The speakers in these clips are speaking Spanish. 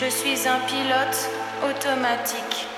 Je suis un pilote automatique.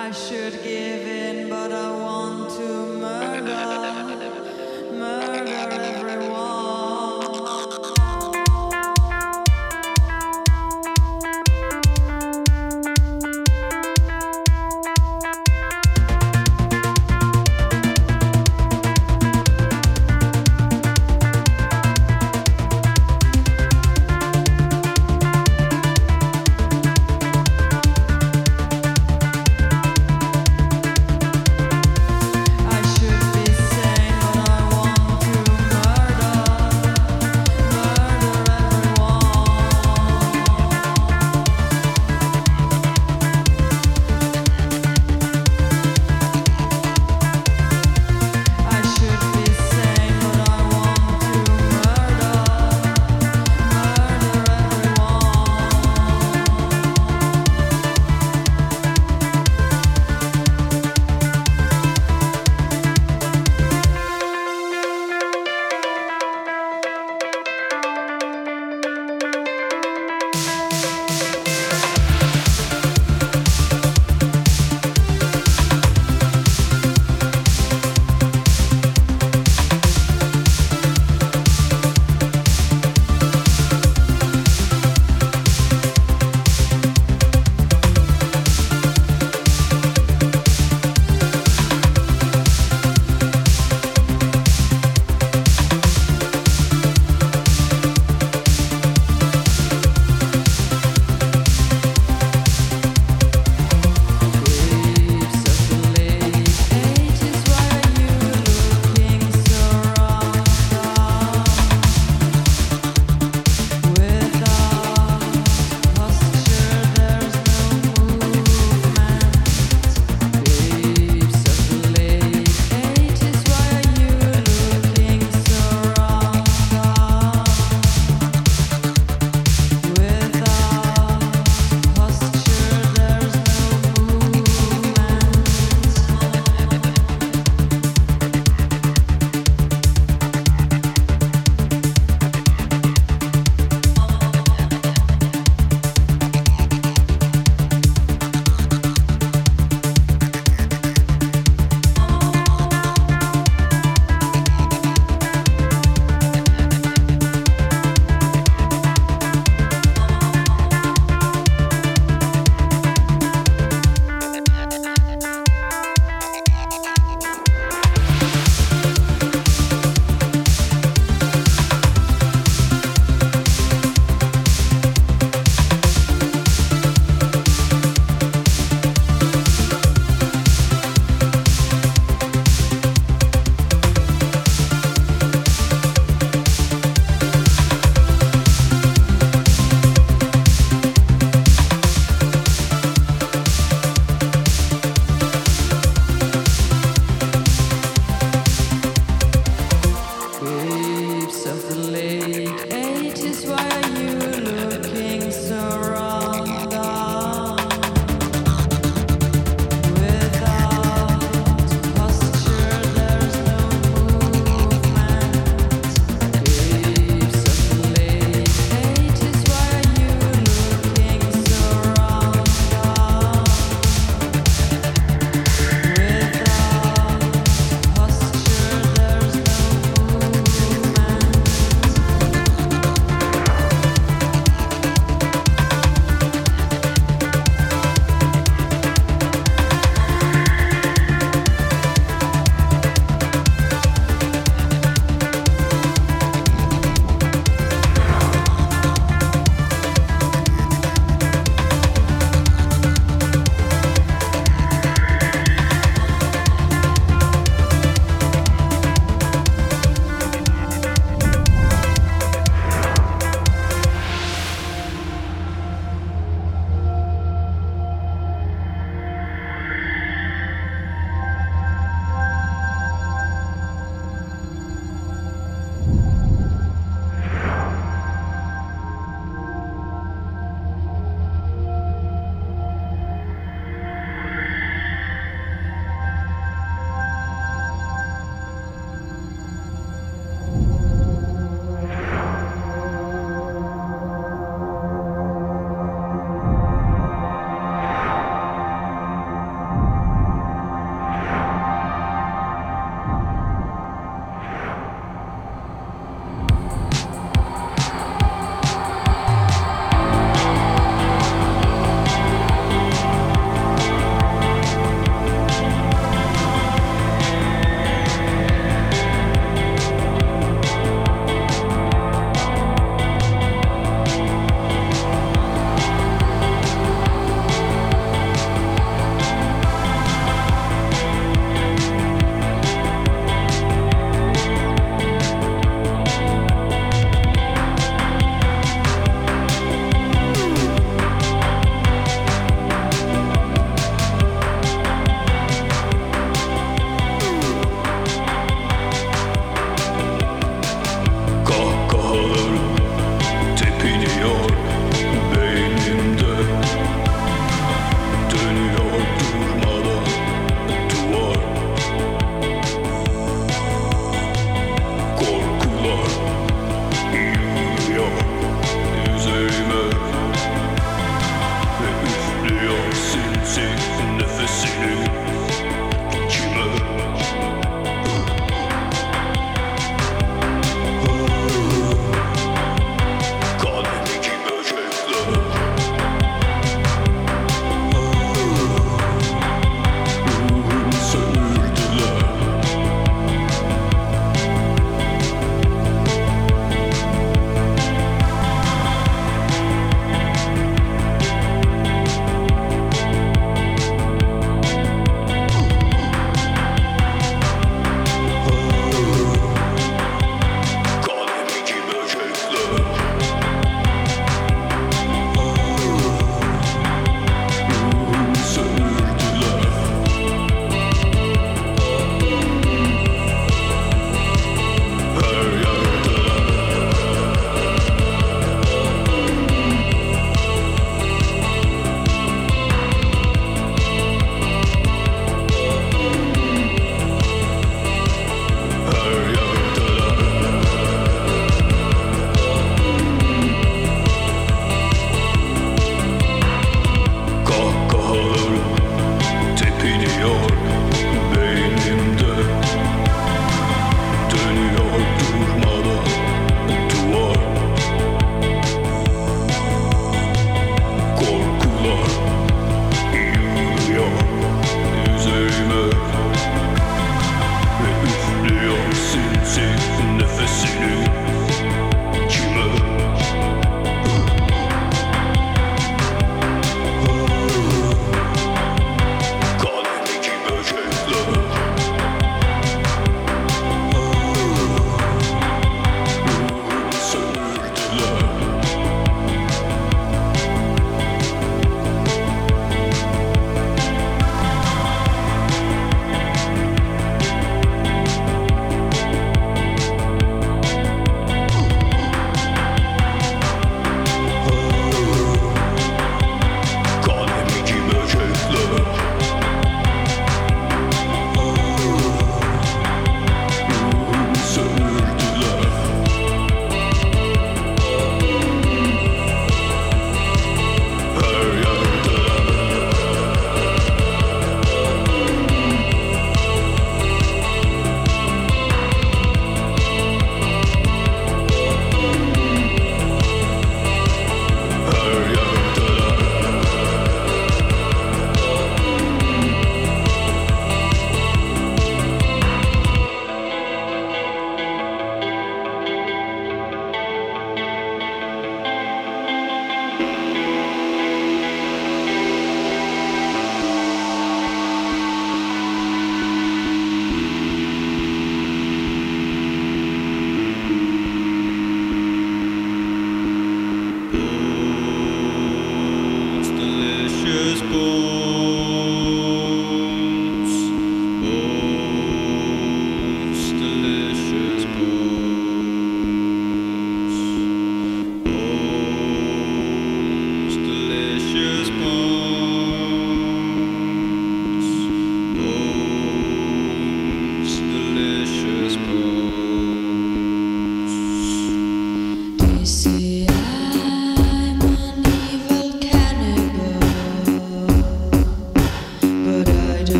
I should give in, but I want to murder, murder everyone.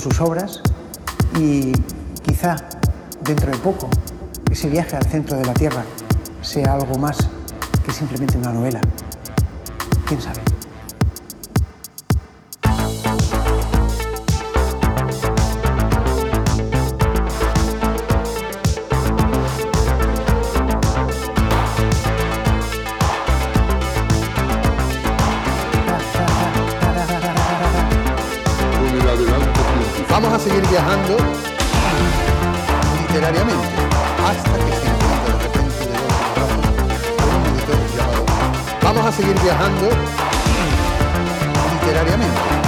Sus obras y quizá dentro de poco ese viaje al centro de la Tierra sea algo más que simplemente una novela. ¿Quién sabe? Viajando literariamente hasta que se encuentre de repente de golpe por un llamado. Vamos a seguir viajando literariamente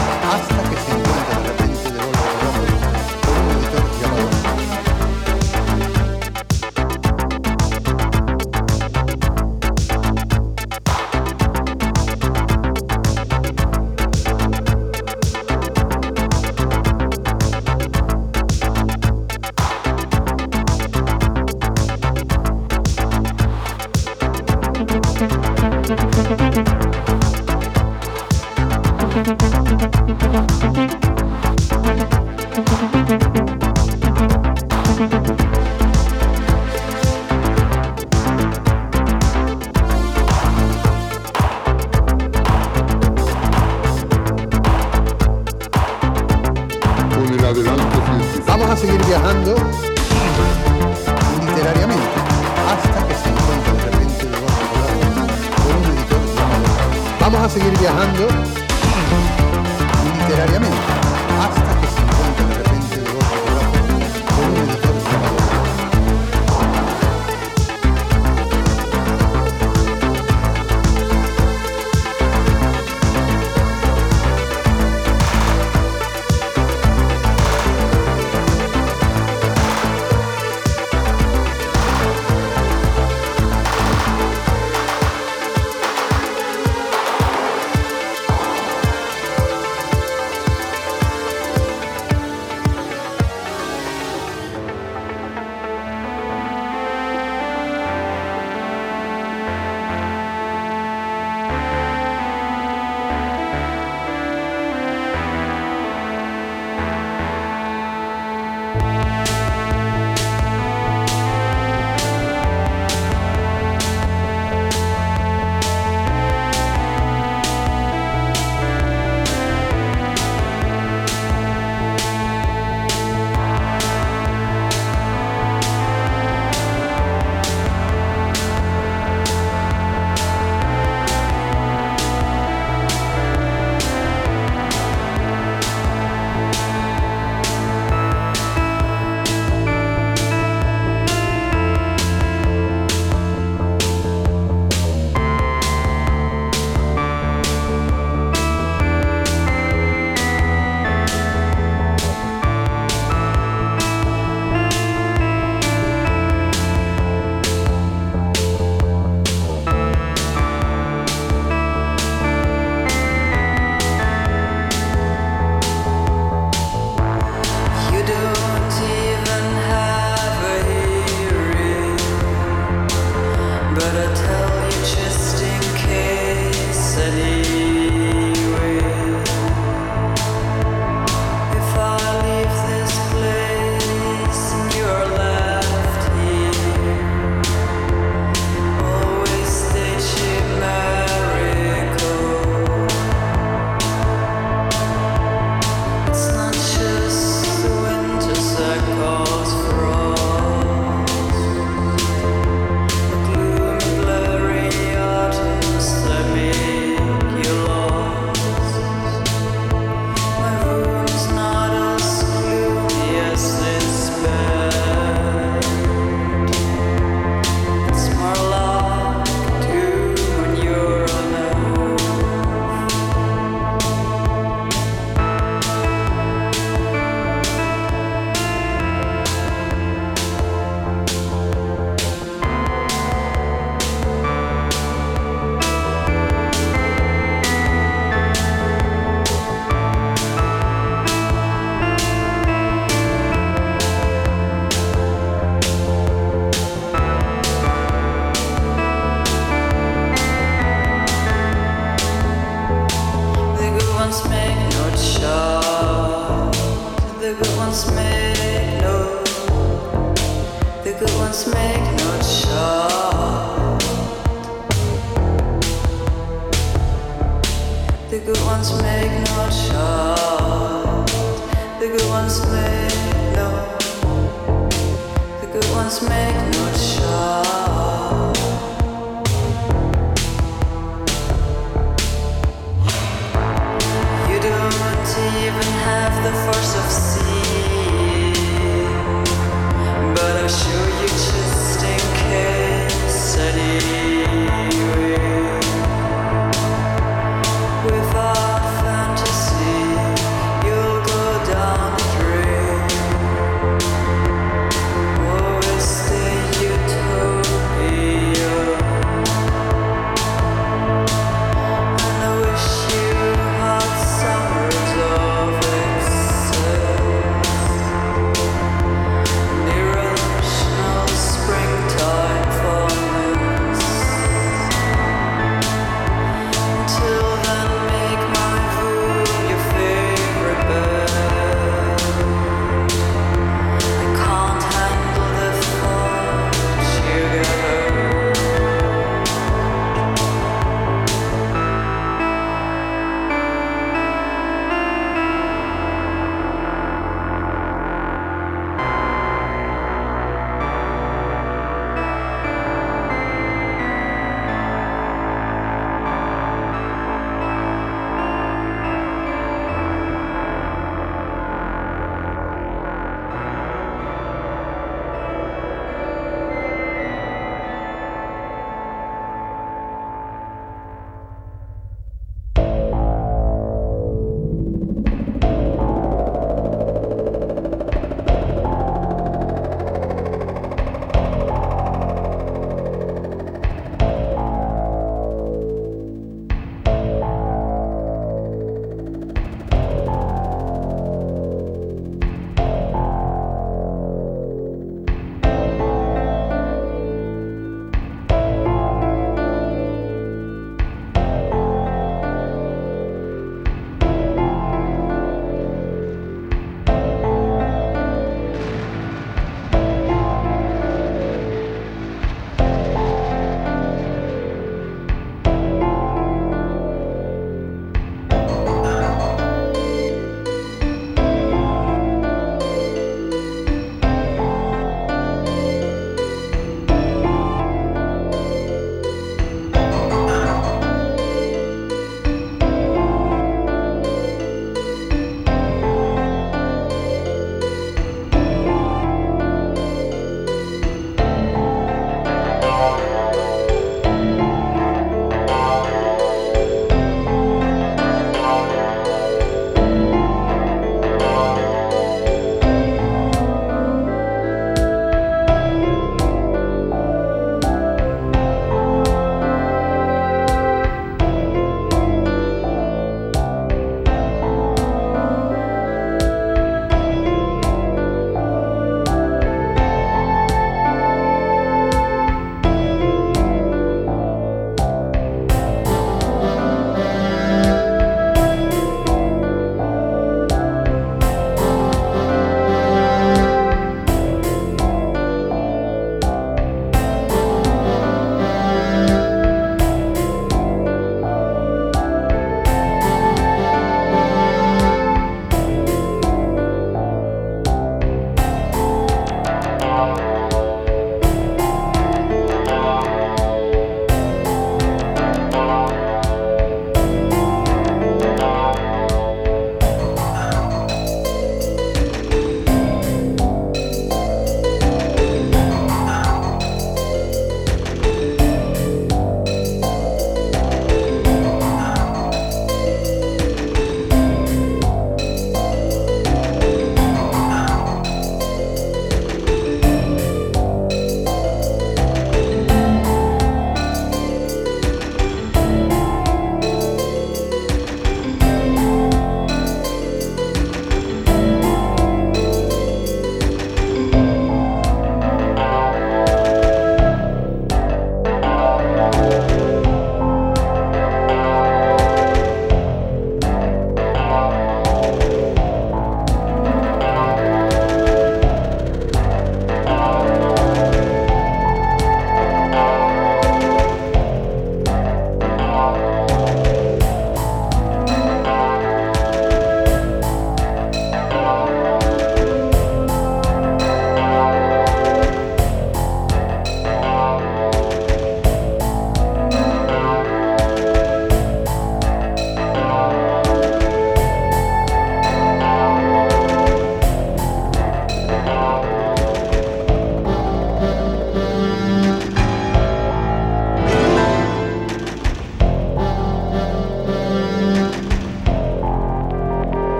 Vamos a seguir viajando literariamente